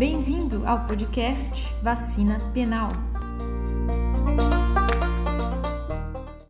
Bem-vindo ao podcast Vacina Penal.